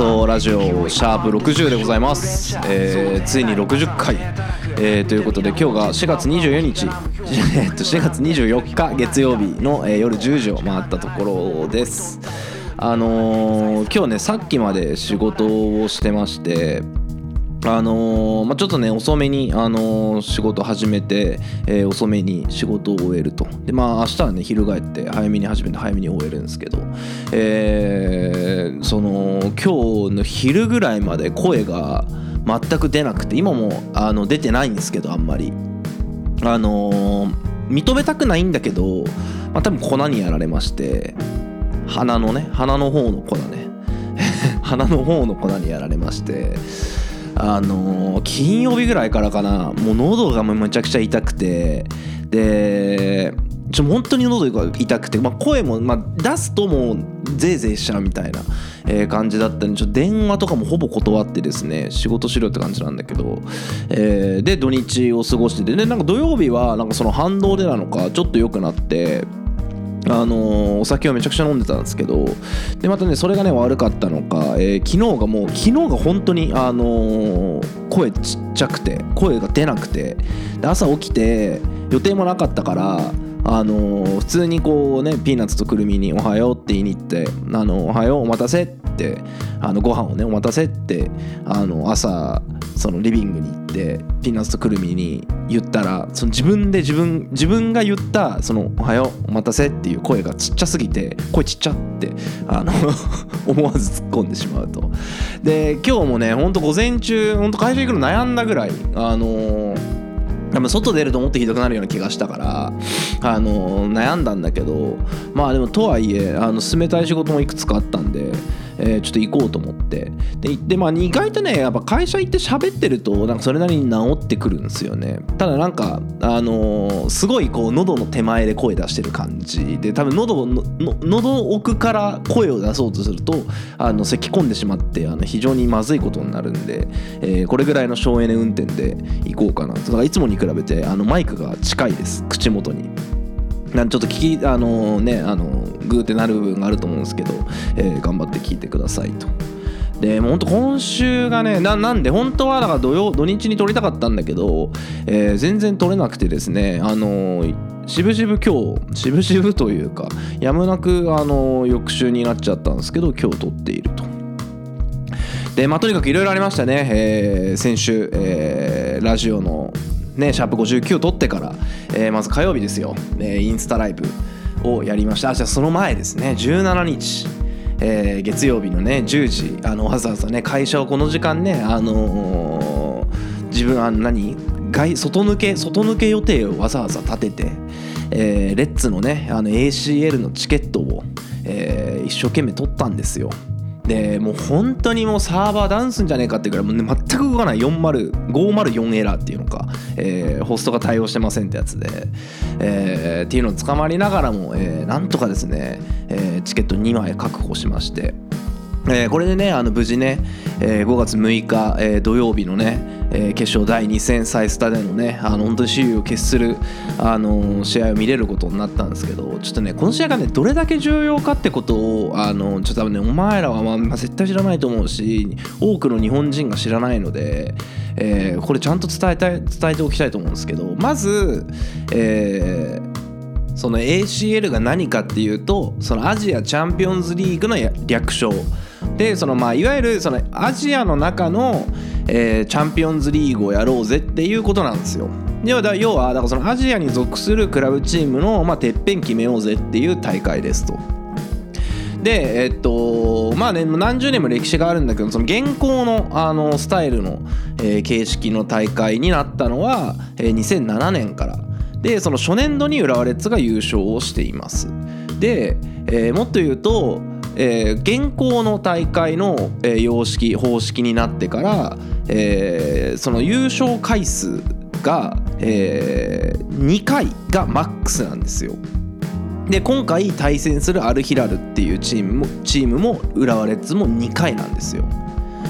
星のアーソーラジオシャープ60でございます、えーついに60回、えーということで今日が4月24日。えーっと4月24日月曜日の、えー夜10時を回ったところです。あのー今日ねさっきまで仕事をしてましてあのーまあ、ちょっとね遅めに、あのー仕事始めて、えー遅めに仕事を終えると。でまあ明日はね翻って早めに始めて早めに終えるんですけど、えーその今日の昼ぐらいまで声が全く出なくて今もあの出てないんですけどあんまり。あの認めたくないんだけど、まあ、多分粉にやられまして鼻のね鼻の方の粉ね。鼻の方の粉にやられましてあの金曜日ぐらいからかな。もう喉がもうめちゃくちゃ痛くて。でちょ本当に喉が痛くて、まあ、声も、まあ、出すともうぜいぜいしちゃうみたいな、えー感じだったんでちょ電話とかもほぼ断ってですね仕事しろって感じなんだけど、えーで土日を過ごしてて。でなんか土曜日はなんかその反動でなのかちょっと良くなって。あのーお酒をめちゃくちゃ飲んでたんですけどでまたねそれがね悪かったのか、えー昨日がもう昨日が本当にあのー声ちっちゃくて声が出なくてで朝起きて予定もなかったからあのー普通にこうねピーナッツとくるみに「おはよう」って言いに行って「あのおはようお待たせ」ってあのご飯をねお待たせってあの朝そのリビングに行ってピーナッツとくるみに言ったらその自分で自分自分が言ったその「おはようお待たせ」っていう声がちっちゃすぎて声ちっちゃってあの 思わず突っ込んでしまうと。で今日もねほんと午前中ほんと会社行くの悩んだぐらいあの多分外出るともっとひどくなるような気がしたからあの悩んだんだけどまあでもとはいえあの進めたい仕事もいくつかあったんで、えーちょっと行こうと思って。で行ってまあ意外とねやっぱ会社行って喋ってるとなんかそれなりに治ってくるんですよね。ただなんかあのーすごいこう喉の手前で声出してる感じで多分喉のの喉奥から声を出そうとするとあの咳き込んでしまってあの非常にまずいことになるんで、えーこれぐらいの省エネ運転で行こうかなだからいつもに比べてあのマイクが近いです。口元に。なんちょっと聞きあのねあのグーってなる部分があると思うんですけど、えー頑張って聞いてくださいと。でもうほんと今週がねななんで本当はだから土曜土日に撮りたかったんだけど、えー全然撮れなくてですねあのしぶしぶ今日しぶしぶというかやむなくあの翌週になっちゃったんですけど今日撮っていると。でまあとにかくいろいろありましたね、えー先週、えーラジオのねシャープ59を撮ってから、えーまず火曜日ですよ、えーインスタライブをやりました。あじゃあその前ですね。17日。えー月曜日のね10時。あのわざわざね会社をこの時間ねあのー自分あの何？外外抜け外抜け予定をわざわざ立てて、えーレッツのねあの ACL のチケットを、えー一生懸命取ったんですよ。でもう本当にもうサーバーダンスんじゃねえかっていうぐらいもう、ね、全く動かない。40 504エラーっていうのか、えーホストが対応してませんってやつで、えーっていうのを捕まりながらも、えーなんとかですね、えーチケット2枚確保しまして。えーこれでねあの無事ね、えー5月6日、えー土曜日のね、えー決勝第2戦サイスタでのねあの本当に首位を決する、あの試合を見れることになったんですけどちょっとねこの試合がねどれだけ重要かってことをあのちょっと多分ねお前らは、まあまあ絶対知らないと思うし多くの日本人が知らないので、えこれちゃんと伝えたい伝えておきたいと思うんですけどまず、えーその ACL が何かっていうとそのアジアチャンピオンズリーグの略称。でそのまあいわゆるそのアジアの中の、えーチャンピオンズリーグをやろうぜっていうことなんですよ。要は要はだからそのアジアに属するクラブチームの、まあ、てっぺん決めようぜっていう大会ですと。でえっとまあね何十年も歴史があるんだけどその現行のあのスタイルの、えー形式の大会になったのは、えー2007年からでその初年度に浦和レッズが優勝をしていますで、えーもっと言うと、えー現行の大会の、えー様式方式になってから、えーその優勝回数が、え2回がマックスなんですよで今回対戦するアルヒラルっていうチームもチームも浦和レッズも2回なんですよ。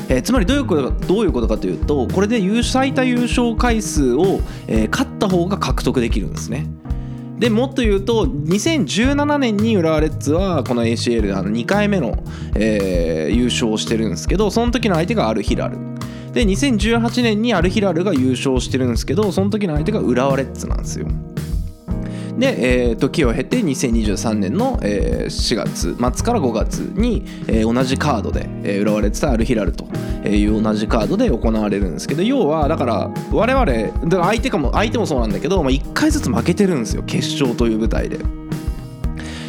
えーつまりどういうことかどういうことかというとこれで最多優勝回数を、えー勝った方が獲得できるんですね。でもっと言うと2017年に浦和レッズはこの ACL であの2回目の、えー優勝をしてるんですけどその時の相手がアルヒラル。で2018年にアルヒラルが優勝してるんですけどその時の相手が浦和レッズなんですよ。で、えー時を経て2023年の、えー4月末から5月に、えー同じカードで、えー浦和レッズ対アルヒラルという同じカードで行われるんですけど要はだから我々だから相手かも相手もそうなんだけど、まあ、1回ずつ負けてるんですよ決勝という舞台で。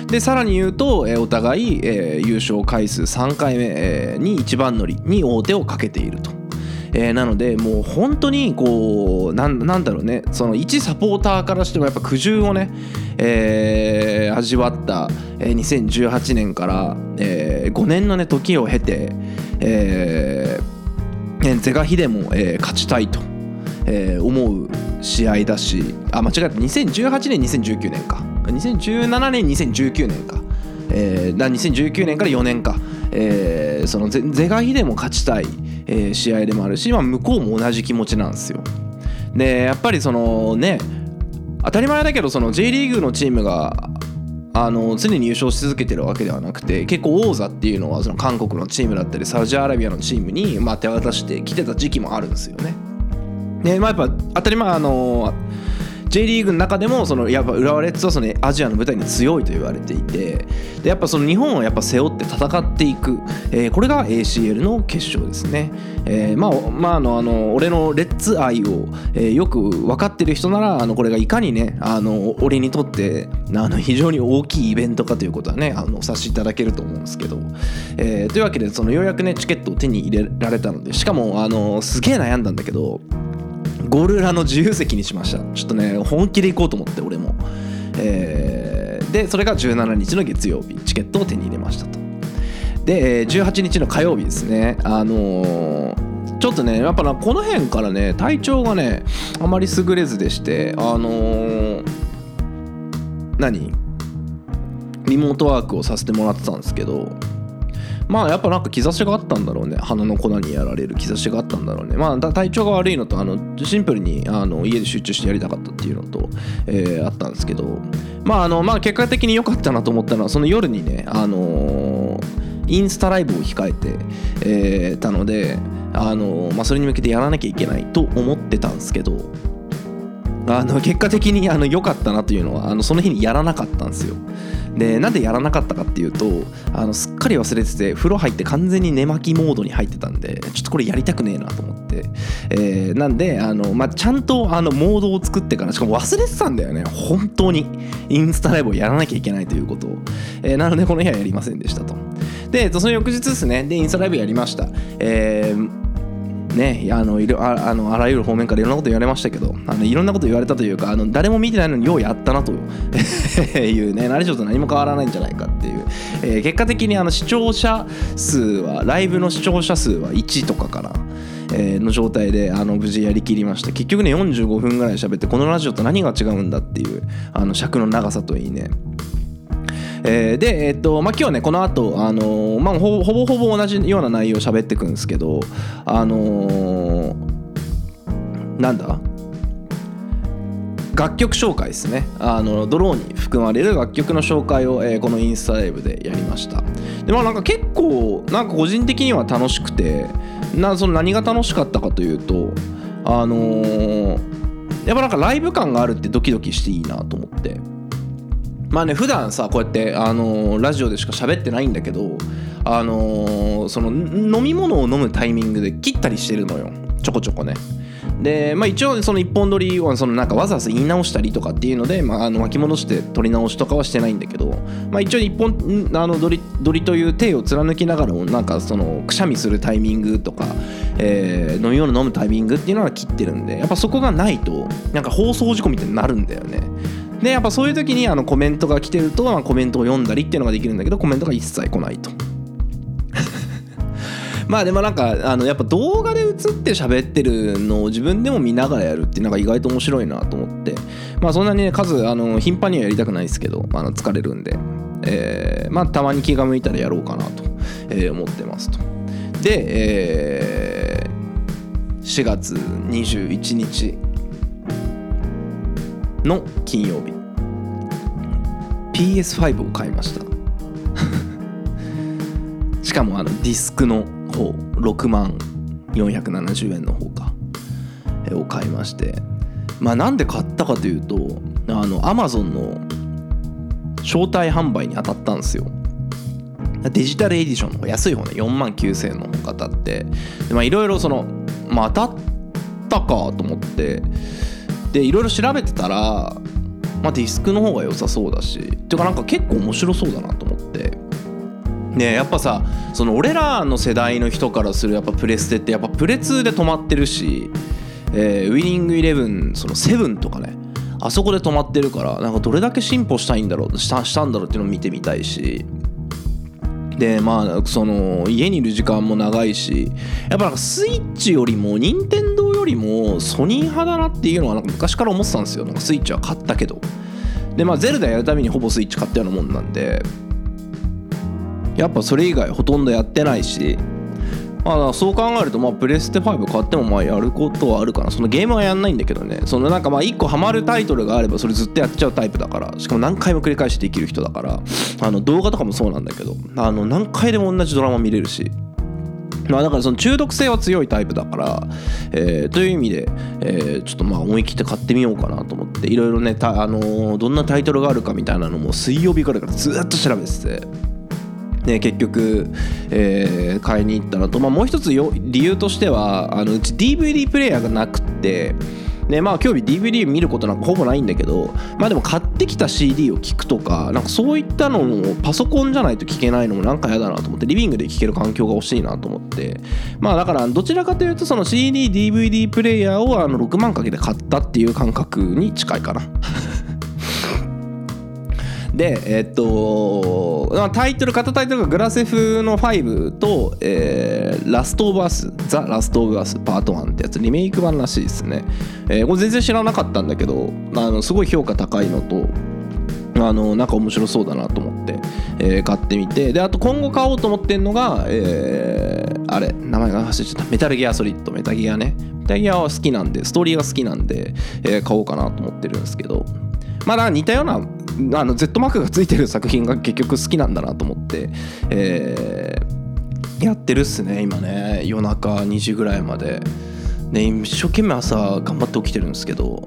でさらに言うと、えーお互い、えー優勝回数3回目、えーに一番乗りに王手をかけていると。えーなのでもう本当にこうなんなんだろうね。その一サポーターからしてもやっぱ苦渋をね、えー味わった、えー2018年から、え5年のね時を経て、えーね是が非でも、えー勝ちたいと、えー思う試合だしあ間違えた。2018年2019年か。2017年2019年か、えーだ2019年から4年か、えーその是が非でも勝ちたい、えー試合でもあるし、まあ、向こうも同じ気持ちなんですよ。でやっぱりそのね当たり前だけどその J リーグのチームがあの常に優勝し続けてるわけではなくて結構王座っていうのはその韓国のチームだったりサウジアラビアのチームに、まあ、手渡してきてた時期もあるんですよね。でまあ、やっぱ当たり前あの J リーグの中でもそのやっぱ浦和レッズはそのアジアの舞台に強いと言われていてでやっぱその日本をやっぱ背負って戦っていく、えーこれが ACL の決勝ですね、えーまあまああのあの俺のレッツ愛を、えーよく分かってる人ならあのこれがいかにねあの俺にとってあの非常に大きいイベントかということはねあのお察しいただけると思うんですけど、えというわけでそのようやくねチケットを手に入れられたのでしかもあのすげえ悩んだんだけどゴル裏の自由席にしました。ちょっとね本気で行こうと思って俺も、えーでそれが17日の月曜日。チケットを手に入れましたと。で18日の火曜日ですね。あのーちょっとねやっぱなこの辺からね体調がねあまり優れずでしてあのー何？リモートワークをさせてもらってたんですけどまあやっぱなんか兆しがあったんだろうね。鼻の粉にやられる兆しがあったんだろうね。まあ体調が悪いのとあのシンプルにあの家で集中してやりたかったっていうのと、えーあったんですけど。まああのまあ結果的に良かったなと思ったのはその夜にねあのーインスタライブを控えて、えーたのであのまあそれに向けてやらなきゃいけないと思ってたんですけど。あの結果的に良かったなというのはあのその日にやらなかったんですよ。でなんでやらなかったかっていうとあのすっかり忘れてて風呂入って完全に寝巻きモードに入ってたんでちょっとこれやりたくねえなと思って、えーなんであの、まあ、ちゃんとあのモードを作ってからしかも忘れてたんだよね。本当に。インスタライブをやらなきゃいけないということを、えーなのでこの日はやりませんでしたと。でその翌日ですね。でインスタライブやりました。えーね、あのいろああのあらゆる方面からいろんなこと言われましたけどあのいろんなこと言われたというかあの誰も見てないのにようやったなという ね何しろと何も変わらないんじゃないかっていう、えー結果的にあの視聴者数はライブの視聴者数は1とかかな。の状態であの無事やりきりました結局ね45分ぐらい喋ってこのラジオと何が違うんだっていうあの尺の長さといいねえーで、えっとまあ、今日ねこの後、あのまあ、ほぼほぼほぼ同じような内容を喋ってくんですけどあのーなんだ？楽曲紹介ですね。あのドローンに含まれる楽曲の紹介を、えーこのインスタライブでやりました。でまあなんか結構なんか個人的には楽しくてなその何が楽しかったかというとあのーやっぱなんかライブ感があるってドキドキしていいなと思って。まあね普段さこうやって、あのラジオでしか喋ってないんだけど、あのその飲み物を飲むタイミングで切ったりしてるのよ。ちょこちょこね。で、まあ、一応その一本撮りをそのなんかわざわざ言い直したりとかっていうので、まあ、あの巻き戻して撮り直しとかはしてないんだけど、まあ、一応一本あの撮り撮りという体を貫きながらもなんかそのくしゃみするタイミングとか、えー飲み物飲むタイミングっていうのは切ってるんでやっぱそこがないとなんか放送事故みたいになるんだよね。でやっぱそういう時にあのコメントが来てると、まあ、コメントを読んだりっていうのができるんだけどコメントが一切来ないと。まあでもなんかあのやっぱ動画で映って喋ってるのを自分でも見ながらやるってなんか意外と面白いなと思って。まあそんなにね数あの頻繁にはやりたくないですけどあの疲れるんで、えーまあたまに気が向いたらやろうかなと、えー思ってますと。で、えー4月21日の金曜日 PS5 を買いました。しかもあのディスクの方6万470円の方かを買いまして。まあなんで買ったかというとあの Amazon の招待販売に当たったんですよ。デジタルエディションの方安い方ね4万9000円の方当たって。でまあいろいろそのまあ当たったかと思って。でいろいろ調べてたらまあディスクの方が良さそうだしていうかなんか結構面白そうだなと思って。ねやっぱさその俺らの世代の人からするやっぱプレステってやっぱプレ2で止まってるし、えーウィニングイレブンその7とかねあそこで止まってるからなんかどれだけ進歩したいんだろうしたしたんだろうっていうのを見てみたいし。でまあその家にいる時間も長いしやっぱなんかスイッチよりも任天堂よりもソニー派だなっていうのはなんか昔から思ってたんですよ。なんかスイッチは買ったけど。でまあゼルダやるためにほぼスイッチ買ったようなもんなんで。やっぱそれ以外ほとんどやってないし。まあそう考えるとまあプレステ5買ってもまあやることはあるかな。そのゲームはやんないんだけどね。そのなんかまあ1個ハマるタイトルがあればそれずっとやっちゃうタイプだから。しかも何回も繰り返しできる人だから。あの動画とかもそうなんだけど。あの何回でも同じドラマ見れるし。まあだからその中毒性は強いタイプだから、えーという意味で、えーちょっとまあ思い切って買ってみようかなと思っていろいろね、あのーどんなタイトルがあるかみたいなのも水曜日からからずっと調べてて。ね、結局、えー買いに行ったのと、まあ、もう一つよ理由としてはあのうち DVD プレイヤーがなくってでまあ今日 DVD 見ることなんかほぼないんだけどまあでも買ってきた CD を聴くとかなんかそういったのをパソコンじゃないと聴けないのもなんか嫌だなと思ってリビングで聴ける環境が欲しいなと思ってまあだからどちらかというとその CDDVD プレイヤーをあの6万かけて買ったっていう感覚に近いかな。でえっとタイトル型タイトルがグラセフの5と、えーラストオブアスザ・ラストオブアスパート1ってやつリメイク版らしいですね、えーこれ全然知らなかったんだけどあのすごい評価高いのとあのなんか面白そうだなと思って、えー買ってみて。であと今後買おうと思ってんのが、えーあれ名前が忘れちゃった。メタルギアソリッドメタギアね。メタギアは好きなんでストーリーが好きなんで、えー買おうかなと思ってるんですけど。まあだ似たようなあの Z マークがついてる作品が結局好きなんだなと思って、えーやってるっすね今ね。夜中2時ぐらいまで。ね一生懸命朝頑張って起きてるんですけど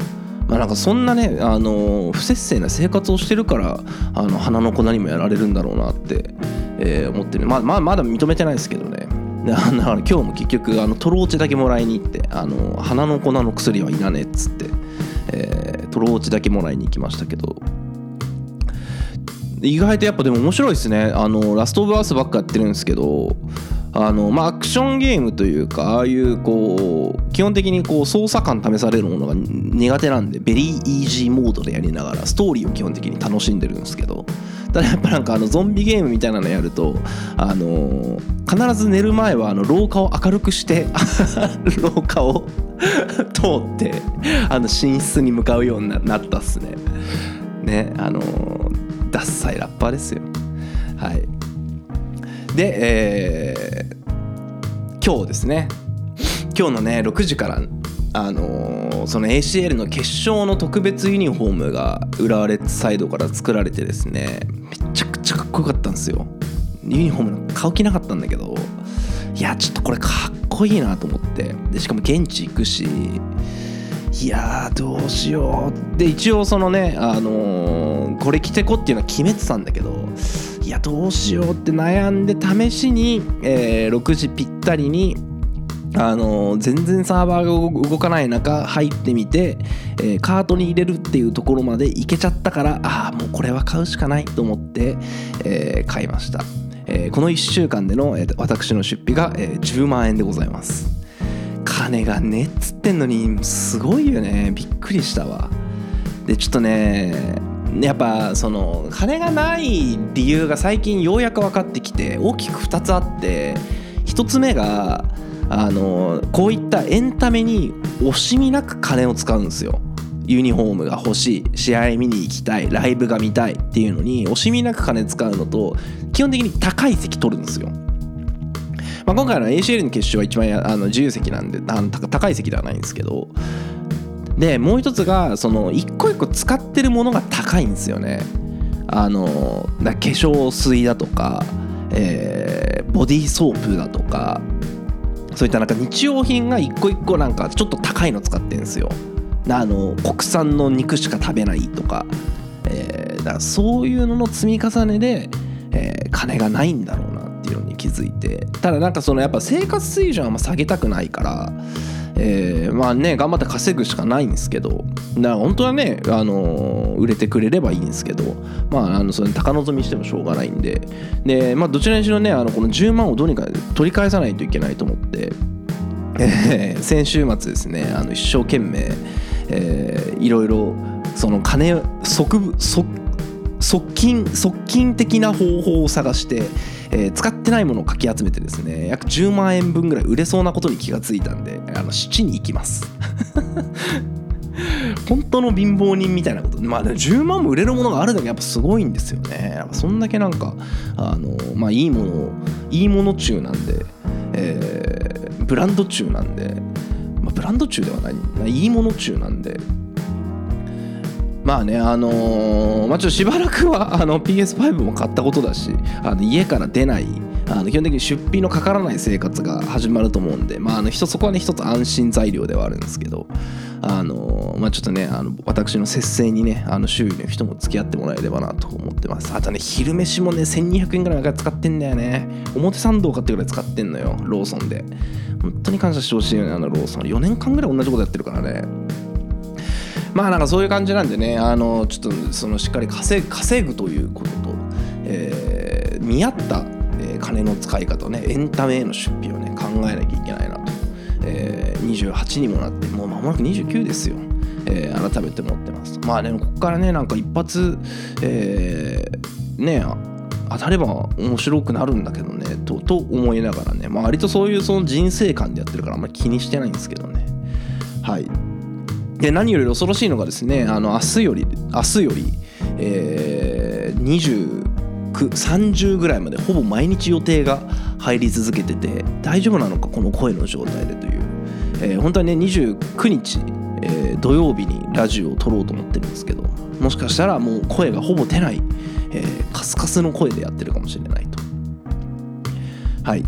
まあなんかそんなねあの不節制な生活をしてるからあの花の粉にもやられるんだろうなって、えー思ってるまあまあまだ認めてないですけどね。であのだから今日も結局あのトローチだけもらいに行ってあの花の粉の薬はいらねえっつって、えートローチだけもらいに行きましたけど。意外とやっぱでも面白いですね。あのラストオブアースばっかやってるんですけどあのまあアクションゲームというかああいうこう基本的にこう操作感試されるものが苦手なんでベリーイージーモードでやりながらストーリーを基本的に楽しんでるんですけどただやっぱなんかあのゾンビゲームみたいなのやるとあの必ず寝る前はあの廊下を明るくして 廊下を 通ってあの寝室に向かうようになったっすね。ねあのダッサいラッパーですよ。はい。で、えー今日ですね。今日のね6時からあのーその ACL の決勝の特別ユニフォームが浦和レッズサイドから作られてですねめちゃくちゃかっこよかったんですよ。ユニフォームなんか買う気なかったんだけどいやちょっとこれかっこいいなと思って。でしかも現地行くしいやどうしよう。で一応そのねあのーこれ着てこっていうのは決めてたんだけどいやどうしようって悩んで試しに、えー6時ぴったりにあの全然サーバーが動かない中入ってみて、えーカートに入れるっていうところまで行けちゃったからああもうこれは買うしかないと思って、えー買いました、えーこの1週間での、え私の出費が、え10万円でございます。金がねっつってんのにすごいよね。びっくりしたわ。でちょっとねやっぱその金がない理由が最近ようやく分かってきて大きく2つあって1つ目があのこういったエンタメに惜しみなく金を使うんですよ。ユニフォームが欲しい試合見に行きたいライブが見たいっていうのに惜しみなく金使うのと基本的に高い席取るんですよ。まあ、今回の ACL の決勝は一番あの自由席なんであの高い席ではないんですけどでもう一つがその一個一個使ってるものが高いんですよね。あの化粧水だとか、えーボディーソープだとかそういったなんか日用品が一個一個なんかちょっと高いの使ってるんですよ。あの国産の肉しか食べないとか,、えーだからそういうのの積み重ねで、えー金がないんだろう気づいて。ただなんかそのやっぱ生活水準は下げたくないから、えーまあね頑張って稼ぐしかないんですけどだから本当はね、あのー売れてくれればいいんですけどまああのそれ高望みしてもしょうがないんで。でまあどちらにしろねあのこの10万をどうにか取り返さないといけないと思って。えー先週末ですねあの一生懸命、えーいろいろその金側部側側近側近的な方法を探して、えー使ってないものをかき集めてですね約10万円分ぐらい売れそうなことに気がついたんであの七に行きます。本当の貧乏人みたいなこと。まあでも10万も売れるものがあるだけやっぱすごいんですよね。そんだけなんかあのまあいいものいいもの中なんで、えーブランド中なんで、まあ、ブランド中ではない。いいもの中なんでまあねあのーまあちょっとしばらくは あの PS5 も買ったことだしあの家から出ないあの基本的に出費のかからない生活が始まると思うんでまああの人そこはね一つ安心材料ではあるんですけどあのーまあちょっとねあの私の節制にねあの周囲の人も付き合ってもらえればなと思ってます。あとね昼飯もね1200円ぐらい毎回使ってんだよね。表参道買ってぐらい使ってんのよローソンで。本当に感謝してほしいよねあのローソン。4年間ぐらい同じことやってるからね。まあなんかそういう感じなんでねあのちょっとそのしっかり稼ぐということと、えー見合った、金の使い方ねエンタメへの出費をね考えなきゃいけないなと、えー28にもなってもう間もなく29ですよ、えー改めて思ってますまあねここからねなんか一発、えーね当たれば面白くなるんだけどねとと思いながらね、まあ、割とそういうその人生観でやってるからあんまり気にしてないんですけどね。はい。で何より恐ろしいのがですねあの明日より明日より、えー、2930ぐらいまでほぼ毎日予定が入り続けてて大丈夫なのかこの声の状態でという、えー本当はね29日、えー土曜日にラジオを撮ろうと思ってるんですけどもしかしたらもう声がほぼ出ない、えーカスカスの声でやってるかもしれないと。はい。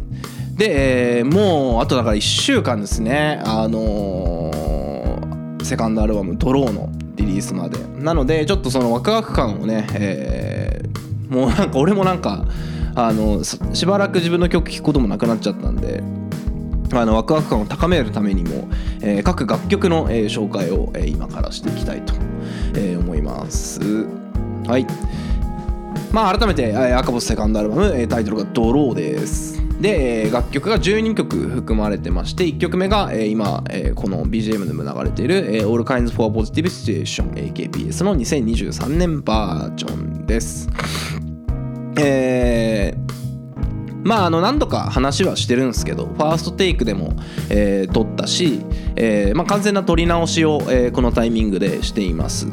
で、えーもうあとだから1週間ですね。あのーセカンドアルバム「ドロー」のリリースまで。なのでちょっとそのワクワク感をね、えーもうなんか俺もなんかあのしばらく自分の曲聴くこともなくなっちゃったんであのワクワク感を高めるためにも、えー各楽曲の、えー紹介を、えー今からしていきたいと、えー思います。はい。まあ改めて、えー赤星セカンドアルバム、えータイトルが「ドロー」です。で、楽曲が12曲含まれてまして1曲目が、今、この BGM でも流れている「All Kinds for Positive Situation」AKPS の2023年バージョンです。えーまああの何度か話はしてるんですけどファーストテイクでも、えー撮ったし、えーまあ、完全な撮り直しを、えーこのタイミングでしています。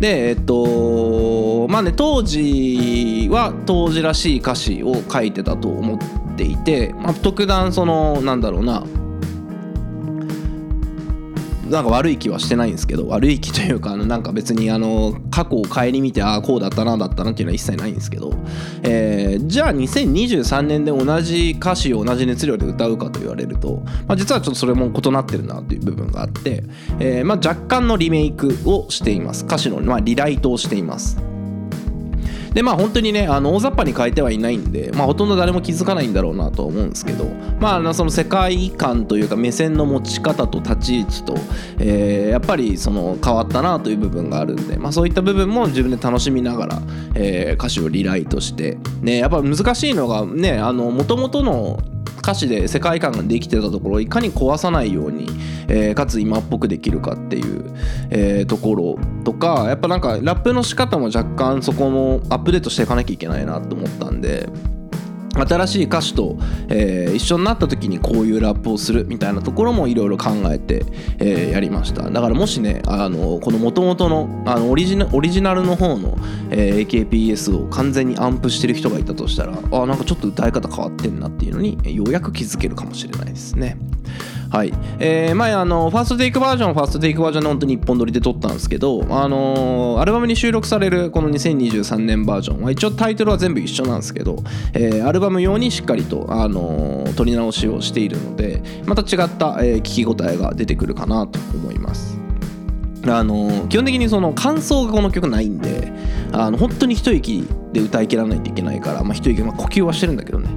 でえっとまあね当時は当時らしい歌詞を書いてたと思ってていて、まあ、特段そのなんだろうな。なんか悪い気はしてないんですけど悪い気というかあのなんか別にあの過去を顧みてああこうだったなだったなっていうのは一切ないんですけど、えーじゃあ2023年で同じ歌詞を同じ熱量で歌うかと言われると、まあ、実はちょっとそれも異なってるなという部分があって、えーまあ、若干のリメイクをしています。歌詞の、まあ、リライトをしています。でまあ本当にねあの大雑把に変えてはいないんで、まあ、ほとんど誰も気づかないんだろうなとは思うんですけどまあその世界観というか目線の持ち方と立ち位置と、えーやっぱりその変わったなという部分があるんで、まあ、そういった部分も自分で楽しみながら、えー歌詞をリライトして、ね、やっぱ難しいのがねもともとの歌詞で世界観ができてたところをいかに壊さないように、えーかつ今っぽくできるかっていう、えーところとかやっぱなんかラップの仕方も若干そこもアップデートしていかなきゃいけないなと思ったんで新しい歌手と、えー一緒になった時にこういうラップをするみたいなところもいろいろ考えて、えーやりました。だからもしねあのこの元々のあのオリジナオリジナルの方の、えー AKPS を完全にアンプしてる人がいたとしたらあなんかちょっと歌い方変わってんなっていうのにようやく気づけるかもしれないですね。はい、えー前あのファーストテイクバージョンファーストテイクバージョンで本当に一本撮りで撮ったんですけど、あのーアルバムに収録されるこの2023年バージョンは一応タイトルは全部一緒なんですけど、えーアルバム用にしっかりと、あのー撮り直しをしているのでまた違った、えー聞き応えが出てくるかなと思います。あの基本的にその感想がこの曲ないんであの本当に一息で歌い切らないといけないから、まあ、一息、まあ、呼吸はしてるんだけどね、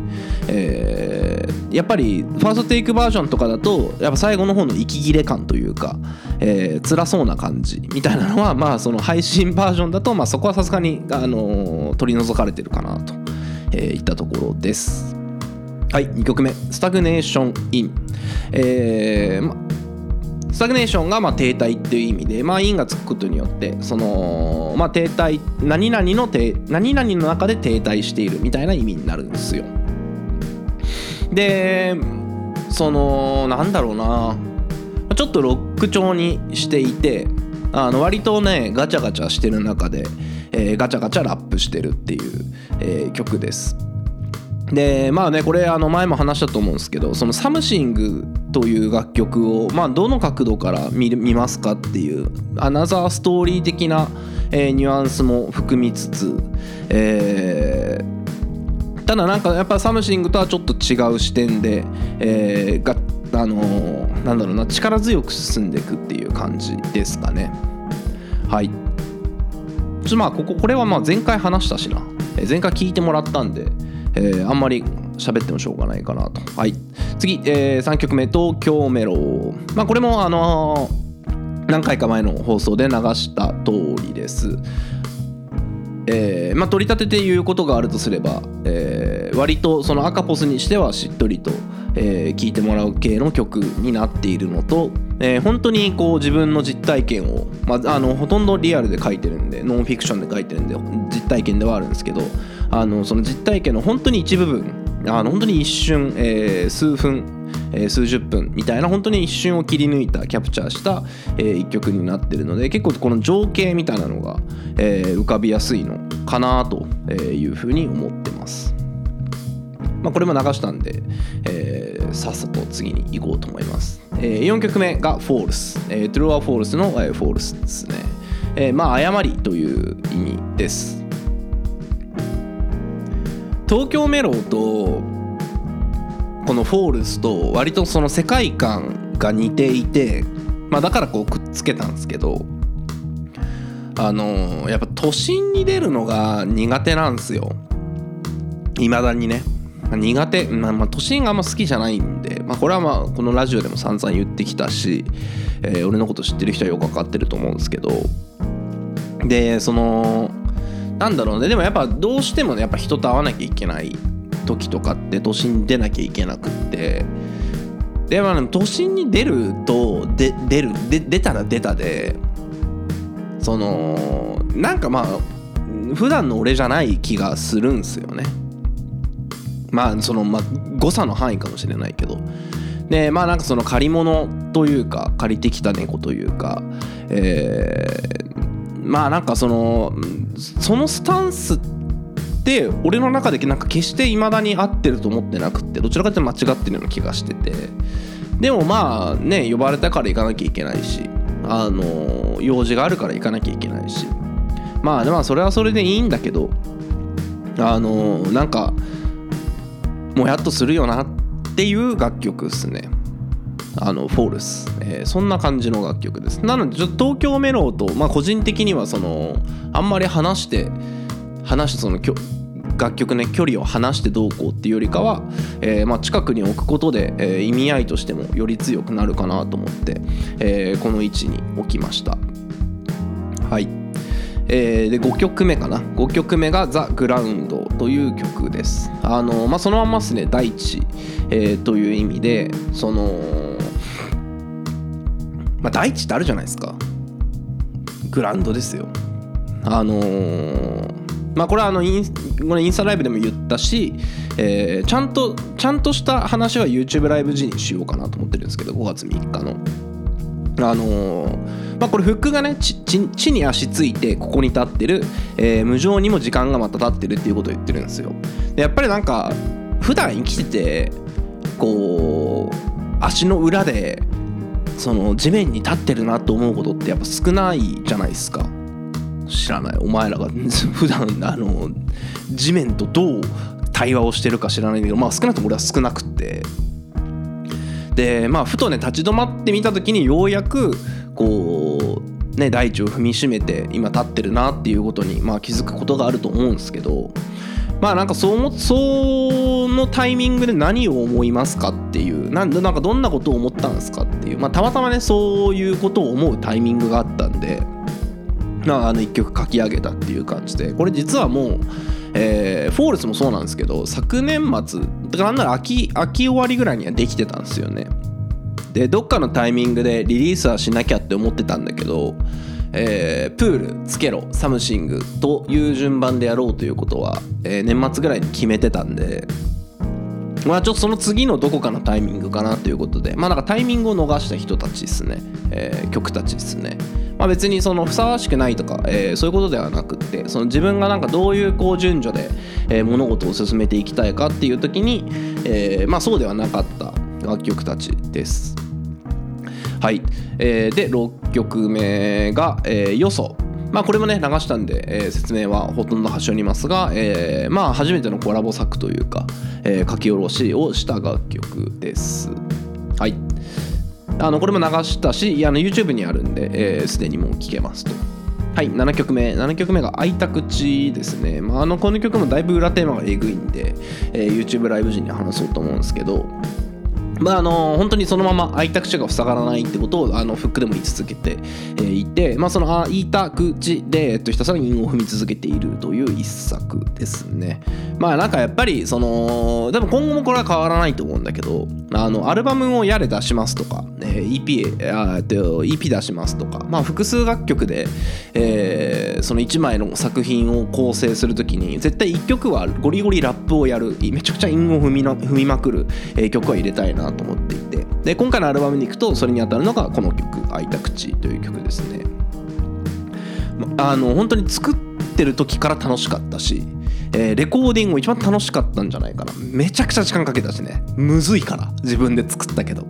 えーやっぱりファーストテイクバージョンとかだとやっぱ最後の方の息切れ感というか、えー辛そうな感じみたいなのはまあその配信バージョンだと、まあ、そこはさすがに、あの取り除かれてるかなと、えーいったところです。はい2曲目「スタグネーション・イン」えーまスタグネーションがまあ停滞っていう意味で、まあ、インがつくことによってその、まあ、停滞何々の停何々の中で停滞しているみたいな意味になるんですよ。でそのなんだろうなちょっとロック調にしていてあの割とねガチャガチャしてる中で、えーガチャガチャラップしてるっていう、えー曲です。でまあねこれあの前も話したと思うんですけどその「サムシング」という楽曲を、まあ、どの角度から見る見ますかっていうアナザーストーリー的な、えーニュアンスも含みつつ、えーただなんかやっぱサムシングとはちょっと違う視点で、えーがあのーなんだろうな力強く進んでいくっていう感じですかね。はい。ちょっとまあこここれはまあ前回話したしな。前回聞いてもらったんで、えーあんまり喋ってもしょうがないかなと。はい。次、え3曲目「東京メロ」まあこれもあのー何回か前の放送で流した通りです。えーまあ、取り立てて言うことがあるとすれば、えー割とその赤ポスにしてはしっとりと聴、えー、いてもらう系の曲になっているのと、えー本当にこう自分の実体験を、まあ、あのほとんどリアルで書いてるんでノンフィクションで書いてるんで実体験ではあるんですけどあのその実体験の本当に一部分あの本当に一瞬、えー数分えー数十分みたいな本当に一瞬を切り抜いたキャプチャーした、えー一曲になってるので結構この情景みたいなのが、えー浮かびやすいのかなというふうに思ってます。まあ、これも流したんで、えーさっさと次に行こうと思います。え4曲目が False、えー、True or False の、えー False ですね。えーまあ誤りという意味です。東京メロとこの「フォールスと割とその世界観が似ていて、まあ、だからこうくっつけたんですけどあのやっぱ都心に出るのが苦手なんですよ。いまだにね。苦手、まあ、まあ都心があんま好きじゃないんで、まあ、これはまあこのラジオでも散々言ってきたし、え俺のこと知ってる人はよく分かってると思うんですけど。でそのなんだろうね。でもやっぱどうしてもねやっぱ人と会わなきゃいけない時とかって都心に出なきゃいけなくって。でも、ね、都心に出るとで出るで出たら出たでそのなんかまあ普段の俺じゃない気がするんすよね。まあそのまあ誤差の範囲かもしれないけど。でまあなんかその借り物というか借りてきた猫というかえーまあなんかそのそのスタンスって俺の中でなんか決して未だに合ってると思ってなくってどちらかというと間違ってるような気がしててでもまあね呼ばれたから行かなきゃいけないしあの用事があるから行かなきゃいけないしまあまあそれはそれでいいんだけどあのなんかもやっとするよなっていう楽曲ですね。あのフォールス、えーそんな感じの楽曲です。なのでちょっと東京メロと、まあ、個人的にはそのあんまり話して話してそのきょ楽曲ね距離を離してどうこうっていうよりかは、えーまあ、近くに置くことで、えー意味合いとしてもより強くなるかなと思って、えーこの位置に置きました。はい。えーで5曲目かな。5曲目が「ザ・グラウンド」という曲です。あの、まあ、そのまんまですね大地、えーという意味でそのまあ大地ってあるじゃないですか。グランドですよ。あのーまあこれはあのインこれインスタライブでも言ったし、えーちゃんとちゃんとした話は YouTube ライブ時にしようかなと思ってるんですけど5月3日の。あのーまあ、これフックがね地地地に足ついてここに立ってる、えー無情にも時間がまた経ってるっていうことを言ってるんですよ。でやっぱりなんか普段生きててこう足の裏でその地面に立ってるなと思うことってやっぱ少ないじゃないですか。知らない。お前らが 普段あの地面とどう対話をしてるか知らないんだけどまあ少なくとも俺は少なくって。でまあふとね立ち止まってみた時にようやくこうね大地を踏みしめて今立ってるなっていうことに、まあ、気づくことがあると思うんですけどまあなんかそう思そのタイミングで何を思いますかっていうなんなんかどんなことを思ったんですかっていうまあたまたまねそういうことを思うタイミングがあったんでまあ、あの1曲書き上げたっていう感じで。これ実はもう、えーフォールスもそうなんですけど昨年末だからなんなら秋秋終わりぐらいにはできてたんですよね。でどっかのタイミングでリリースはしなきゃって思ってたんだけど、えープールつけろ Something という順番でやろうということは、えー年末ぐらいに決めてたんでまあちょっとその次のどこかのタイミングかなということで。まあなんかタイミングを逃した人たちですね、えー曲たちですね。まあ別にそのふさわしくないとか、えーそういうことではなくってその自分がなんかどういうこう順序で、えー物事を進めていきたいかっていう時に、えーまあそうではなかった楽曲たちです。はい、えーで6曲目が、えーよそ。まあこれもね流したんで、えー説明はほとんど端折りますが、えーまあ初めてのコラボ作というか、えー書き下ろしをした楽曲です。はい。あのこれも流したしあの YouTube にあるんでえーすで、にもう聴けますと。はい。7曲目。7曲目が「開いた口」ですね、まあ、あのこの曲もだいぶ裏テーマがえぐいんで、えー YouTube ライブ時に話そうと思うんですけどまああの本当にそのまま開いた口が塞がらないってことをあのフックでも言い続けて、えーいて、まあ、その開いた口で、えっと、ひたすら韻を踏み続けているという一作ですね。まあなんかやっぱりその多分今後もこれは変わらないと思うんだけどあのアルバムをやれ出しますとか、えー EP, あと EP 出しますとか、まあ、複数楽曲で、えーその1枚の作品を構成するときに絶対1曲はゴリゴリラップをやるめちゃくちゃ韻を踏みな踏みまくる、え曲は入れたいなと思っていて。で今回のアルバムに行くとそれに当たるのがこの曲「開いた口」という曲ですね。まあの本当に作ってる時から楽しかったし、えーレコーディングも一番楽しかったんじゃないかな。めちゃくちゃ時間かけたしね。むずいから自分で作ったけど、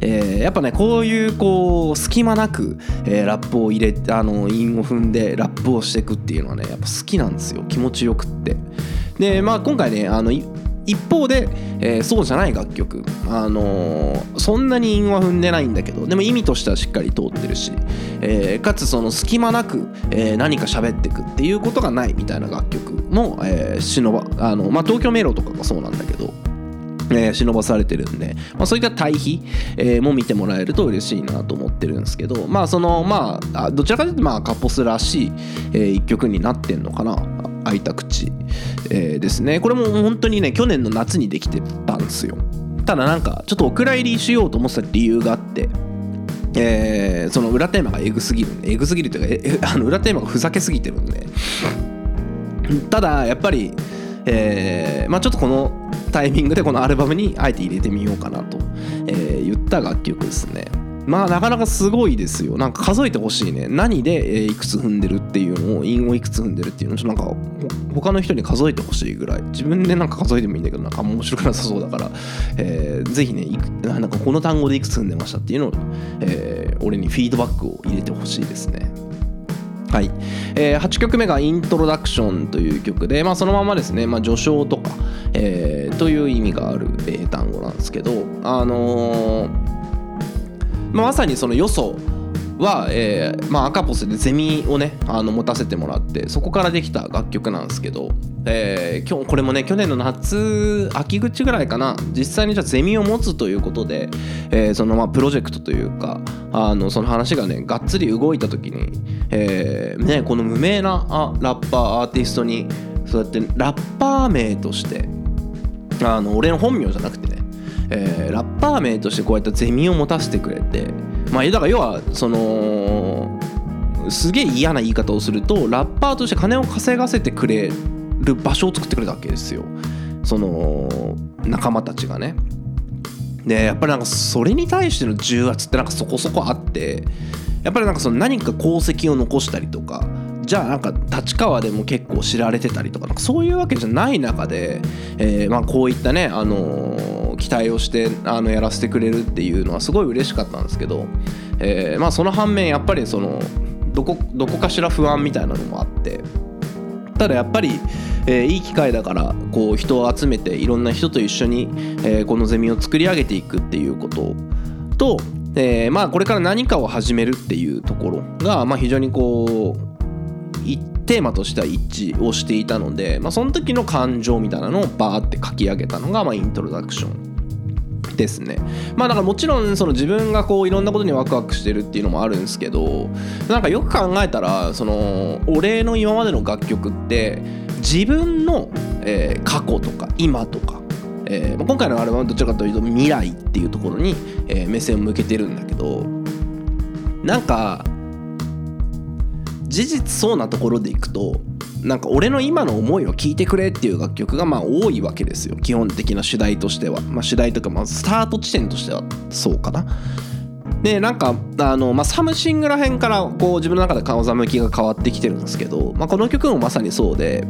えーやっぱねこういうこう隙間なく、えーラップを入れてあの韻を踏んでラップをしていくっていうのはねやっぱ好きなんですよ。気持ちよくって。でまあ今回ねあの一方で、えーそうじゃない楽曲、あのーそんなに韻は踏んでないんだけどでも意味としてはしっかり通ってるし、えーかつその隙間なく、えー何か喋ってくっていうことがないみたいな楽曲も、えー、忍ばあの、まあ、東京メロとかがそうなんだけど。えー忍ばされてるんで、まあ、そういった対比、えーも見てもらえると嬉しいなと思ってるんですけどまあそのまあどちらかというとまあカポスらしい、えー一曲になってんのかな開いた口、えーですね。これも本当にね去年の夏にできてたんですよ。ただなんかちょっとお蔵入りしようと思ってた理由があってえーその裏テーマがエグすぎるんでエグすぎるというか あの裏テーマがふざけすぎてるんで。ただやっぱり、えーまあ、ちょっとこのタイミングでこのアルバムにあえて入れてみようかなと、えー言った楽曲ですね。まあなかなかすごいですよ。なんか数えてほしいね。何で、えーいくつ踏んでるっていうのを韻をいくつ踏んでるっていうのをなんか他の人に数えてほしいぐらい。自分でなんか数えてもいいんだけどなんか面白くなさそうだから、えーぜひねいくなんかこの単語でいくつ踏んでましたっていうのを、えー俺にフィードバックを入れてほしいですね。はい、えー8曲目が「イントロダクション」という曲で、まあ、そのままですね、まあ、序章とか、えーという意味がある、えー単語なんですけど、あのーまあ、さにそのよそは、えーまあ、赤ポスでゼミをねあの持たせてもらってそこからできた楽曲なんですけど、えー今日これもね去年の夏秋口ぐらいかな実際にじゃゼミを持つということで、えーそのまあプロジェクトというかあのその話がねがっつり動いた時に、えね、この無名なあラッパーアーティストにそうやってラッパー名としてあの俺の本名じゃなくてね、えーラッパー名としてこうやってゼミを持たせてくれてまあだから要はそのすげえ嫌な言い方をするとラッパーとして金を稼がせてくれる場所を作ってくれたわけですよ。その仲間たちがね。でやっぱりなんかそれに対しての重圧ってなんかそこそこあってやっぱりなんかその何か功績を残したりとかじゃあなんか立川でも結構知られてたりとかかそういうわけじゃない中で、えーまあこういったね、あのー期待をしてあのやらせてくれるっていうのはすごい嬉しかったんですけど、えーまあ、その反面やっぱりそのどこどこかしら不安みたいなのもあってただやっぱり、えーいい機会だからこう人を集めていろんな人と一緒に、えーこのゼミを作り上げていくっていうことと、えーまあこれから何かを始めるっていうところが、まあ、非常にこうテーマとしては一致をしていたので、まあ、その時の感情みたいなのをバーって書き上げたのが、まあ、イントロダクションですね。まあだからもちろんその自分がこういろんなことにワクワクしてるっていうのもあるんですけどなんかよく考えたらその俺の今までの楽曲って自分の、えー過去とか今とか、えーまあ今回のアルバムどちらかというと未来っていうところに、えー目線を向けてるんだけどなんか事実そうなところでいくとなんか俺の今の思いを聞いてくれっていう楽曲がまあ多いわけですよ。基本的な主題としては、まあ、主題とかまあスタート地点としてはそうかな。でなんかあの、まあ、 Something らへんからこう自分の中で顔の向きが変わってきてるんですけど、まあ、この曲もまさにそうで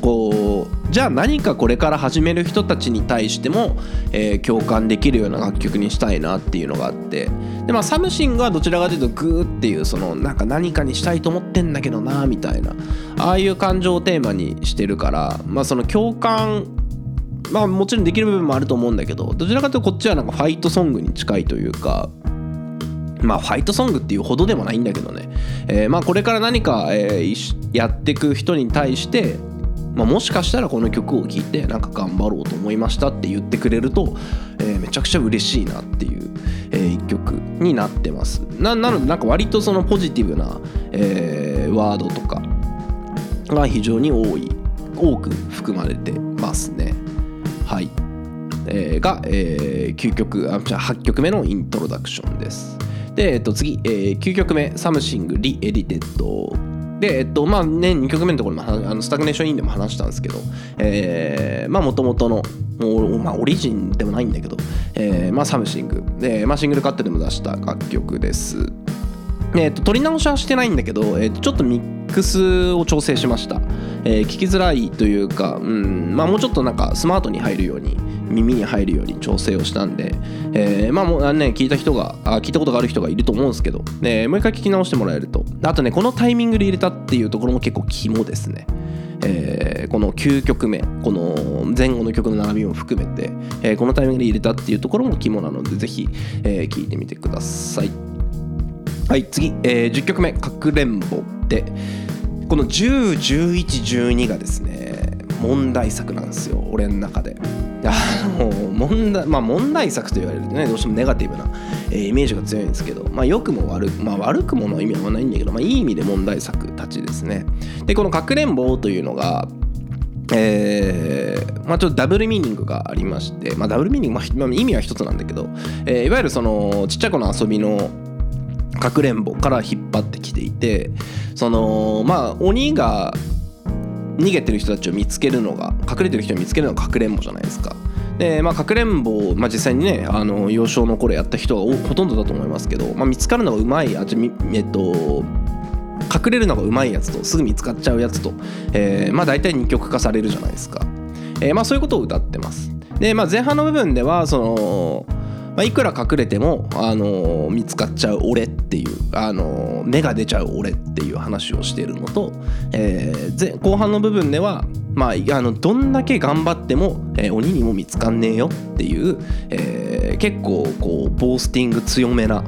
こうじゃあ何かこれから始める人たちに対しても、えー共感できるような楽曲にしたいなっていうのがあって。で、まあ、 Something はどちらかというとグーっていうそのなんか何かにしたいと思ってんだけどなみたいなああいう感情をテーマにしてるから、まあ、その共感まあもちろんできる部分もあると思うんだけどどちらかというとこっちはなんかファイトソングに近いというかまあファイトソングっていうほどでもないんだけどね、えーまあこれから何か、えーやっていく人に対して、まあ、もしかしたらこの曲を聴いてなんか頑張ろうと思いましたって言ってくれると、えーめちゃくちゃ嬉しいなっていう、えー一曲になってます。ななのでなんか割とそのポジティブな、えーワードとかが非常に多い多く含まれてますね。はい、えーが、え9曲あじゃ8曲目のイントロダクションです。で、えっと、次、え9曲目「Something Re-edited」で、えっと、まあね、2曲目のところもあの Stagnation インでも話したんですけど、えー、まあ、もともとの、まあ、オリジナルでもないんだけど、えー、まあ、 Something、で、まあ、シングルカットでも出した楽曲です。えー、と録り直しはしてないんだけど、えーとちょっとミックスを調整しました、えー聞きづらいというか、うんまあ、もうちょっとなんかスマートに入るように耳に入るように調整をしたんで、えーまあもうあのね聞いた人があ聞いたことがある人がいると思うんですけど、ね、もう一回聞き直してもらえると。あとねこのタイミングで入れたっていうところも結構肝ですね。えーこの9曲目この前後の曲の並びも含めて、えーこのタイミングで入れたっていうところも肝なのでぜひ、えー聞いてみてください。はい次、えー10曲目「かくれんぼ」でこの101112がですね問題作なんですよ俺の中で。あの問題まあ問題作と言われるとねどうしてもネガティブな、えーイメージが強いんですけどまあ良くも悪くまあ悪くもの意味はないんだけどまあいい意味で問題作たちですね。でこの「かくれんぼ」というのがえーまあ、ちょっとダブルミーニングがありまして、まあ、ダブルミーニング、まあ、意味は一つなんだけど、えーいわゆるそのちっちゃい子の遊びのかくれんぼから引っ張ってきていてそのまあ鬼が逃げてる人たちを見つけるのが隠れてる人を見つけるのがかくれんぼじゃないですか。でまあ、かくれんぼを、まあ、実際にねあの幼少の頃やった人がほとんどだと思いますけど、まあ、見つかるのがうまいあじえっと隠れるのがうまいやつとすぐ見つかっちゃうやつと、えーまあ大体二極化されるじゃないですか、えーまあそういうことを歌ってますで、まあ、前半の部分ではその、まあ、いくら隠れても、あのー見つかっちゃう俺っていう、あのー芽が出ちゃう俺っていう話をしているのと、えー後半の部分では、まあ、あのどんだけ頑張っても、えー鬼にも見つかんねえよっていう、えー結構こうボースティング強めな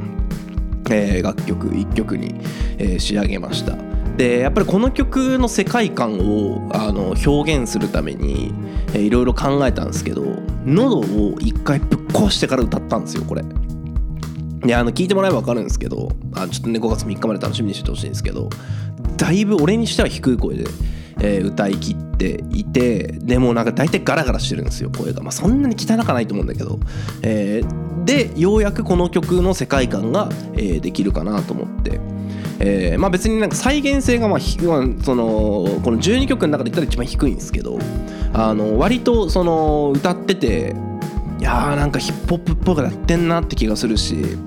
えー楽曲1曲に、えー仕上げました。でやっぱりこの曲の世界観をあの表現するために、いろいろ考えたんですけど喉を一回ぶっ壊してから歌ったんですよこれ。であの聞いてもらえば分かるんですけどあちょっとね5月3日まで楽しみにしててほしいんですけどだいぶ俺にしては低い声で、えー歌い切っていてでもなんか大体ガラガラしてるんですよ声が、まあ、そんなに汚かないと思うんだけど、えーでようやくこの曲の世界観が、えーできるかなと思って、えーまあ、別になんか再現性がまあそのこの12曲の中で言ったら一番低いんですけどあの割とその歌ってていやーなんかヒップホップっぽくやってんなって気がするし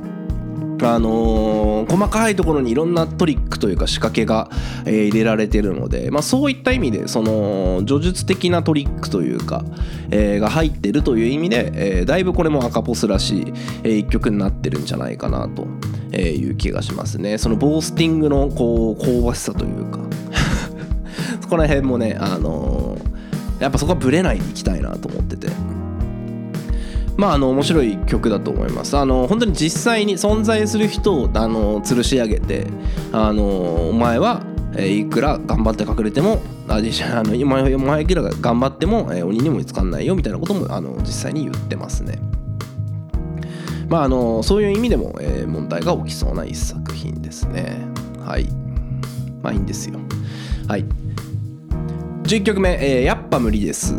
あのー細かいところにいろんなトリックというか仕掛けが、えー入れられてるので、まあ、そういった意味でその叙述的なトリックというか、えーが入ってるという意味で、えーだいぶこれも赤ポスらしい、えー一曲になってるんじゃないかなと。えーいう気がしますね。そのボースティングのこう香ばしさというか。そこら辺もねあのーやっぱそこはブレないでいきたいなと思ってて。まあ、あの面白い曲だと思います。あの本当に実際に存在する人をあの吊るし上げてあのお前はえーいくら頑張って隠れてもあじゃああのお前お前いくら頑張っても、えー鬼にも見つかんないよみたいなこともあの実際に言ってますね。まああのそういう意味でも、えー問題が起きそうな一作品ですね。はい。まあいいんですよ。はい。11曲目、えーやっぱ無理です。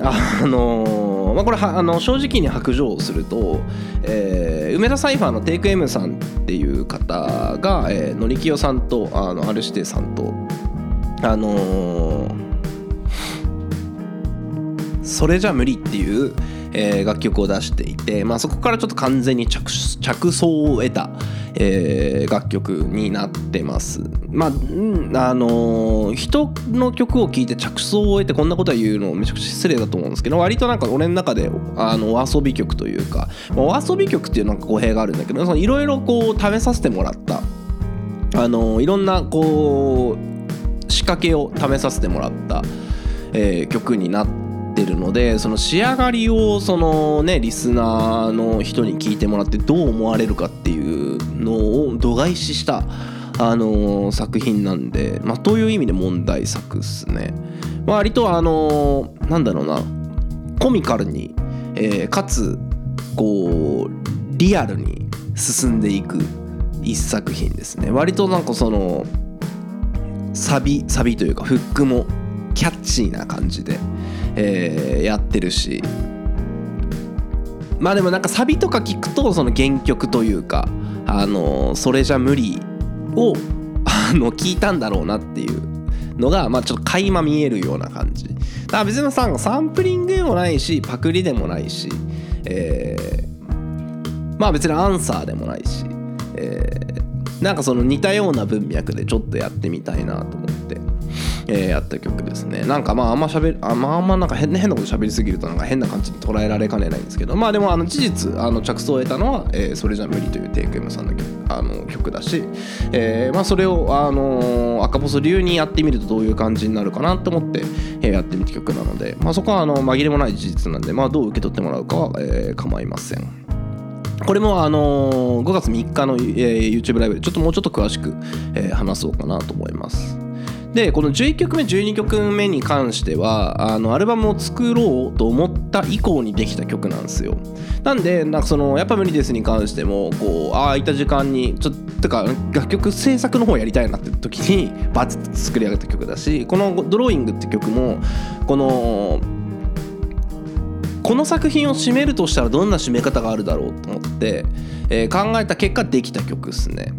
あのーまあ、これはあの正直に白状をすると、えー梅田サイファーのテイク M さんっていう方が、えー、のりきよさんとあの R 指定さんとあのーそれじゃ無理っていう、えー楽曲を出していて、まあ、そこからちょっと完全に着想を得た、えー楽曲になってます。まあ、あのー人の曲を聴いて着想を得てこんなことは言うのめちゃくちゃ失礼だと思うんですけど割となんか俺の中であのお遊び曲というか、まあ、お遊び曲っていうなんか語弊があるんだけどいろいろこう試させてもらったあのいろんなこう仕掛けを試させてもらった、えー曲になってるのでその仕上がりをそのねリスナーの人に聞いてもらってどう思われるかっていうのを度外視した、あのー作品なんで、まあ、という意味で問題作っすね。割とあのーなんだろうなコミカルに、えーかつこうリアルに進んでいく一作品ですね割となんかそのサビサビというかフックもキャッチーな感じで、えーやってるし。まあでもなんかサビとか聞くとその原曲というかあのそれじゃ無理を あの聞いたんだろうなっていうのがまあちょっと垣間見えるような感じ。だから別にさサンプリングでもないしパクリでもないし、えーまあ別にアンサーでもないし、えーなんかその似たような文脈でちょっとやってみたいなと思って、えーやった曲ですねなんかまああんましゃべあ,、まあ、んまなんか変な変なこと喋りすぎるとなんか変な感じに捉えられかねないんですけどまあでもあの事実あの着想を得たのは、えーそれじゃ無理」というテイク M さんの曲あの曲だし、えーまあ、それを、あのー赤ボス流にやってみるとどういう感じになるかなと思って、えーやってみた曲なので、まあ、そこはあの紛れもない事実なんで、まあ、どう受け取ってもらうかは、えー構いません。これもあのー5月3日の、えー YouTube ライブでちょっともうちょっと詳しく、えー話そうかなと思います。でこの11曲目12曲目に関してはあのアルバムを作ろうと思った以降にできた曲なんですよなんでなんかそのやっぱ無理ですに関してもこうああいた時間にちょっとか楽曲制作の方やりたいなって時にバツッと作り上げた曲だしこの「ドローイング」って曲もこのこの作品を締めるとしたらどんな締め方があるだろうと思って、えー考えた結果できた曲ですね。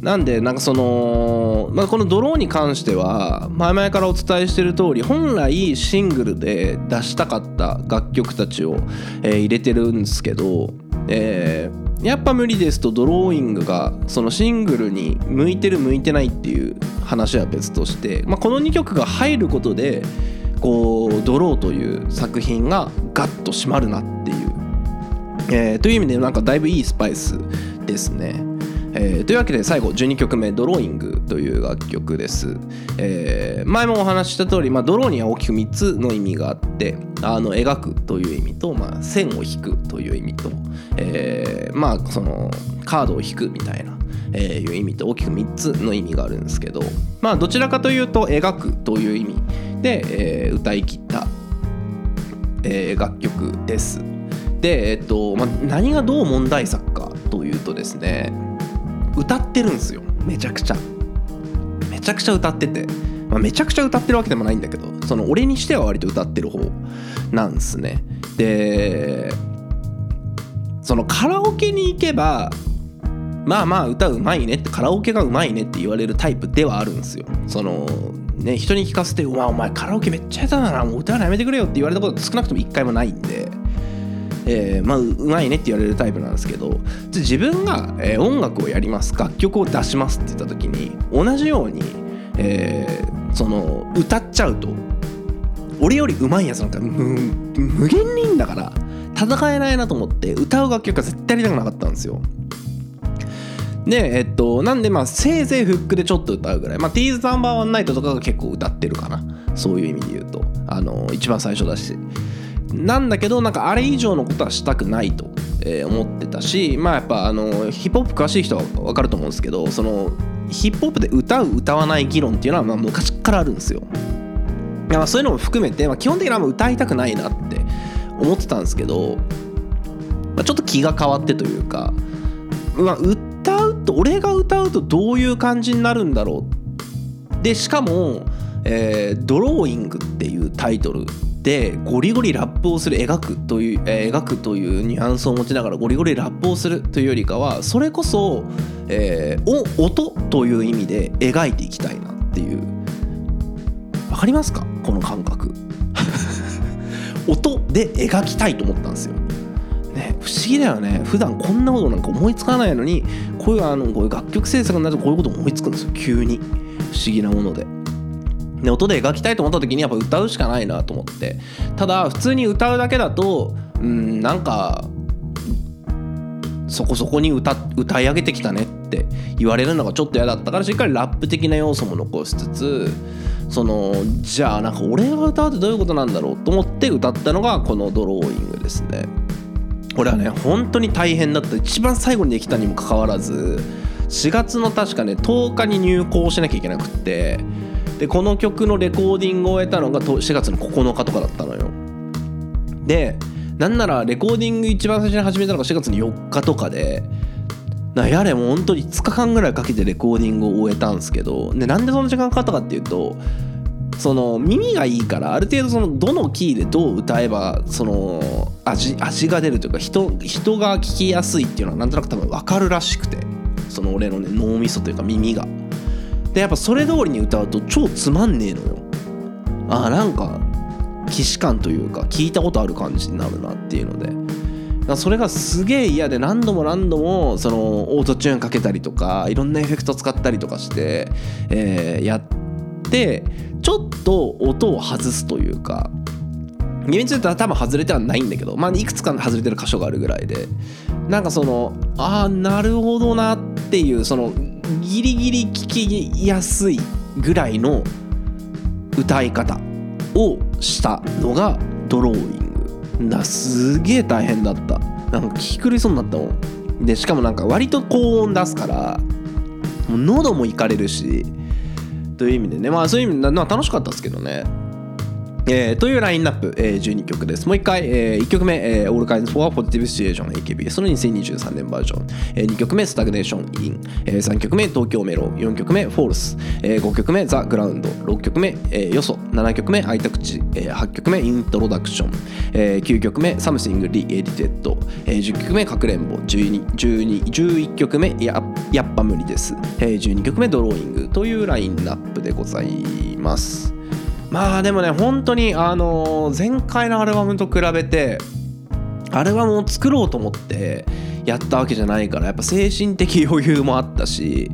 なんでなんかその、まあ、この「ドロー」に関しては前々からお伝えしてる通り本来シングルで出したかった楽曲たちを、えー入れてるんですけど、えーやっぱ無理ですとドローイングがそのシングルに向いてる向いてないっていう話は別として、まあ、この2曲が入ることでこう「ドロー」という作品がガッと締まるなっていう、えーという意味でなんかだいぶいいスパイスですね。えーというわけで最後12曲目「ドローイング」という楽曲です、えー前もお話しした通り、まあ、ドローには大きく3つの意味があってあの描くという意味と、まあ、線を引くという意味と、えーまあそのカードを引くみたいな、えーいう意味と大きく3つの意味があるんですけどまあどちらかというと描くという意味で、えー歌い切った、えー楽曲です。で、えっとまあ、何がどう問題作かというとですね歌ってるんですよ。めちゃくちゃ。めちゃくちゃ歌ってて、まあ、めちゃくちゃ歌ってるわけでもないんだけどその俺にしては割と歌ってる方なんですね。でそのカラオケに行けばまあまあ歌うまいねってカラオケがうまいねって言われるタイプではあるんですよ。そのね人に聞かせて「うわお前カラオケめっちゃ下手だなもう歌うのやめてくれよ」って言われたこと少なくとも一回もないんで。えーまあ、うまいねって言われるタイプなんですけど自分が、えー音楽をやります楽曲を出しますって言った時に同じように、えーその歌っちゃうと俺より上手いやつなんか無無限にいいんだから戦えないなと思って歌う楽曲が絶対やりたくなかったんですよ。でえっとなんでまあせいぜいフックでちょっと歌うぐらいまあ T's ナンバーワンナイトとかが結構歌ってるかな。そういう意味で言うと。あの一番最初だし。なんだけどなんかあれ以上のことはしたくないと、え思ってたしまあやっぱあのヒップホップ詳しい人は分かると思うんですけどそのヒップホップで歌う歌わない議論っていうのはまあ昔からあるんですよ。まあそういうのも含めて、まあ、基本的にはもう歌いたくないなって思ってたんですけど、まあ、ちょっと気が変わってというか、まあ、歌うと俺が歌うとどういう感じになるんだろう。でしかも、えードローイング」っていうタイトルでゴリゴリラップをする描くという、えー描くというニュアンスを持ちながらゴリゴリラップをするというよりかはそれこそ、えーお音という意味で描いていきたいなっていう。わかりますか？この感覚。音で描きたいと思ったんですよ。ね、不思議だよね。普段こんなことなんか思いつかないのにこういうあのこういう楽曲制作になるとこういうこと思いつくんですよ。急に。不思議なもので。で音で描きたいと思った時にやっぱ歌うしかないなと思ってただ普通に歌うだけだとうんなんかそこそこに歌歌い上げてきたねって言われるのがちょっと嫌だったからしっかりラップ的な要素も残しつつそのじゃあなんか俺が歌うってどういうことなんだろうと思って歌ったのがこのドローイングですね。これはね本当に大変だった一番最後にできたにもかかわらず4月の確かね10日に入校しなきゃいけなくってでこの曲のレコーディングを終えたのが4月の9日とかだったのよでなんならレコーディング一番最初に始めたのが4月の4日とかでなやれもう本当に5日間ぐらいかけてレコーディングを終えたんですけどでなんでそんな時間かかったかっていうとその耳がいいからある程度そのどのキーでどう歌えばその味味が出るというか人人が聞きやすいっていうのはなんとなく多分分かるらしくてその俺のね脳みそというか耳が。でやっぱそれ通りに歌うと超つまんねえのよ。あーなんか既視感というか聞いたことある感じになるなっていうので。それがすげえ嫌で何度も何度もそのオートチューンかけたりとかいろんなエフェクト使ったりとかして、えーやってちょっと音を外すというか厳密に言ったら多分外れてはないんだけど、まあ、いくつか外れてる箇所があるぐらいでなんかそのああなるほどなっていうそのギリギリ聞きやすいぐらいの歌い方をしたのがドローイング。だすげえ大変だった。なんか聞き狂いそうになったもん。でしかもなんか割と高音出すからもう喉もいかれるし。という意味でね。まあそういう意味でまあ楽しかったですけどね。えーというラインナップ、えー12曲です。もう一回、え1曲目、えー、All Kinds for a Positive Situation AKBS の2023年バージョン、え2曲目、Stagnation In、え3曲目、東京メロ、4曲目、False、え5曲目、The Ground、6曲目、えー、よそ、7曲目、開いた口、え8曲目、Introduction、えー9曲目、Something Re-Edited、えー10曲目、かくれんぼ、12、12、11曲目、ややっぱ無理です、えー12曲目、ドローイングというラインナップでございます。まあでもね本当にあの前回のアルバムと比べてアルバムを作ろうと思ってやったわけじゃないからやっぱ精神的余裕もあったし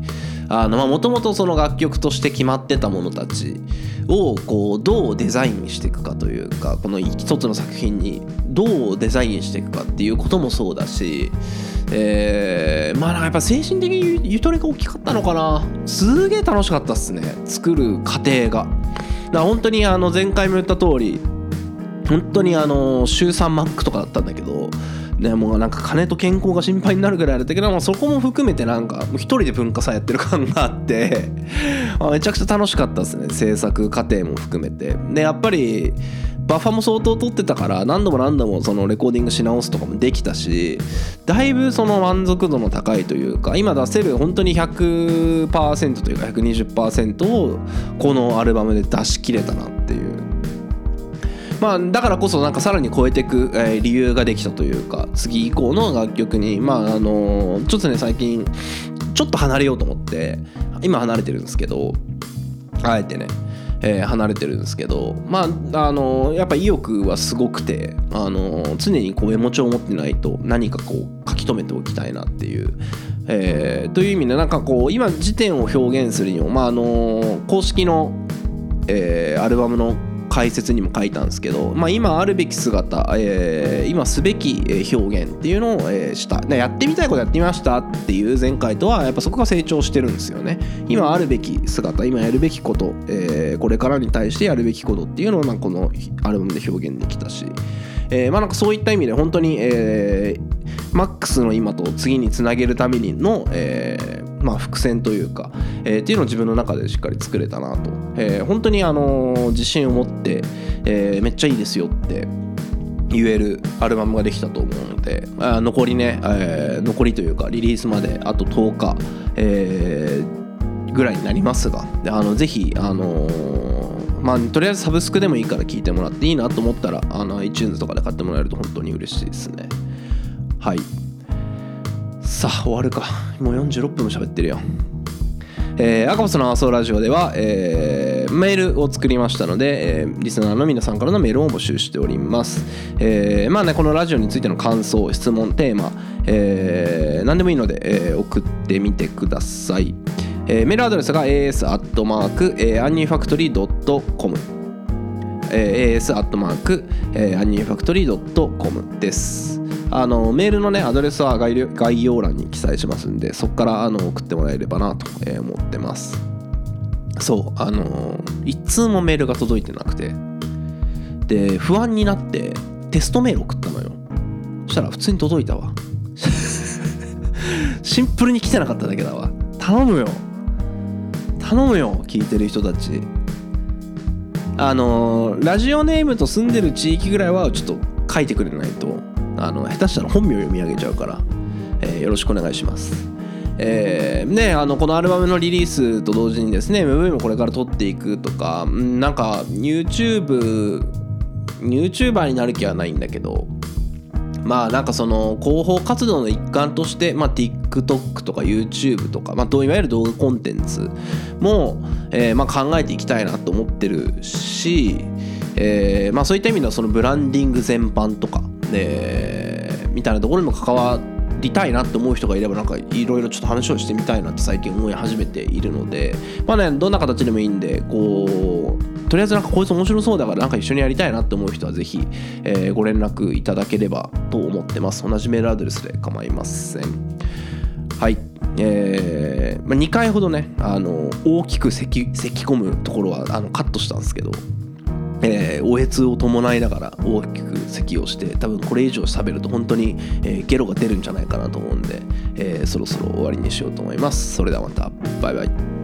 もともとその楽曲として決まってたものたちをこうどうデザインしていくかというかこの一つの作品にどうデザインしていくかっていうこともそうだし、えーまあなんかやっぱ精神的にゆとりが大きかったのかなすげえ楽しかったっすね作る過程が。だ本当にあの前回も言った通り本当にあの週3マックとかだったんだけど、ね、もうなんか金と健康が心配になるぐらいだったけど、まあ、そこも含めてなんかもう一人で文化祭やってる感があって あめちゃくちゃ楽しかったですね。制作過程も含めて。でやっぱりバッファも相当取ってたから何度も何度もそのレコーディングし直すとかもできたしだいぶその満足度の高いというか今出せる本当に100%というか120%をこのアルバムで出し切れたなっていう。まあ、だからこそなんかさらに超えていく、え理由ができたというか次以降の楽曲にまああのちょっとね最近ちょっと離れようと思って今離れてるんですけどあえてね、えー離れてるんですけどまああのやっぱ意欲はすごくてあの常にこうメモ帳を持ってないと何かこう書き留めておきたいなっていう。えーという意味でなんかこう今時点を表現するにもまああの公式のえーアルバムの解説にも書いたんですけど、まあ、今あるべき姿、えー今すべき表現っていうのを、えーした。でやってみたいことやってみましたっていう前回とはやっぱそこが成長してるんですよね。今あるべき姿今やるべきこと、えーこれからに対してやるべきことっていうのをまあこのアルバムで表現できたし、えーまあなんかそういった意味で本当に、えーマックスの今と次につなげるためにの、えーまあ、伏線というか、えーっていうのを自分の中でしっかり作れたなと、えー本当に、あのー自信を持って、えーめっちゃいいですよって言えるアルバムができたと思うのであ残りね、えー残りというかリリースまであと10日、えーぐらいになりますがあのぜひ、あのーまあ、とりあえずサブスクでもいいから聞いてもらっていいなと思ったらあの iTunes とかで買ってもらえると本当に嬉しいですね。はい。さあ終わるかもう46分も喋ってるよえー、赤星のアソーラジオでは、えーメールを作りましたので、えーリスナーの皆さんからのメールを募集しております。えーまあね、このラジオについての感想、質問、テーマ、えー何でもいいので、えー送ってみてください。えーメールアドレスが as.anifactory.com えー as.anifactory.com です。あのメールのねアドレスは概要欄に記載しますんでそこからあの送ってもらえればなと思ってます。そうあの一通もメールが届いてなくて。で不安になってテストメール送ったのよ。そしたら普通に届いたわ。シンプルに来てなかっただけだわ。頼むよ。頼むよ聞いてる人たち。あのラジオネームと住んでる地域ぐらいはちょっと書いてくれないと。あの下手したら本名読み上げちゃうから、えーよろしくお願いします。えーね、あのこのアルバムのリリースと同時にですね MV もこれから撮っていくとかなんか YouTube YouTuber になる気はないんだけどまあなんかその広報活動の一環として、まあ、TikTok とか YouTube とか、まあ、いわゆる動画コンテンツも、えーまあ、考えていきたいなと思ってるし、えーまあ、そういった意味ではそのブランディング全般とか、でみたいなところにも関わりたいなって思う人がいればなんかいろいろちょっと話をしてみたいなって最近思い始めているのでまあねどんな形でもいいんでこうとりあえずなんかこいつ面白そうだからなんか一緒にやりたいなって思う人はぜひ、えーご連絡いただければと思ってます。同じメールアドレスで構いません。はい。えーまあ、2回ほどねあの大きく咳咳込むところはあのカットしたんですけどえー、おえつを伴いながら大きく咳をして多分これ以上喋ると本当に、えーゲロが出るんじゃないかなと思うんで、えーそろそろ終わりにしようと思います。それではまた。バイバイ。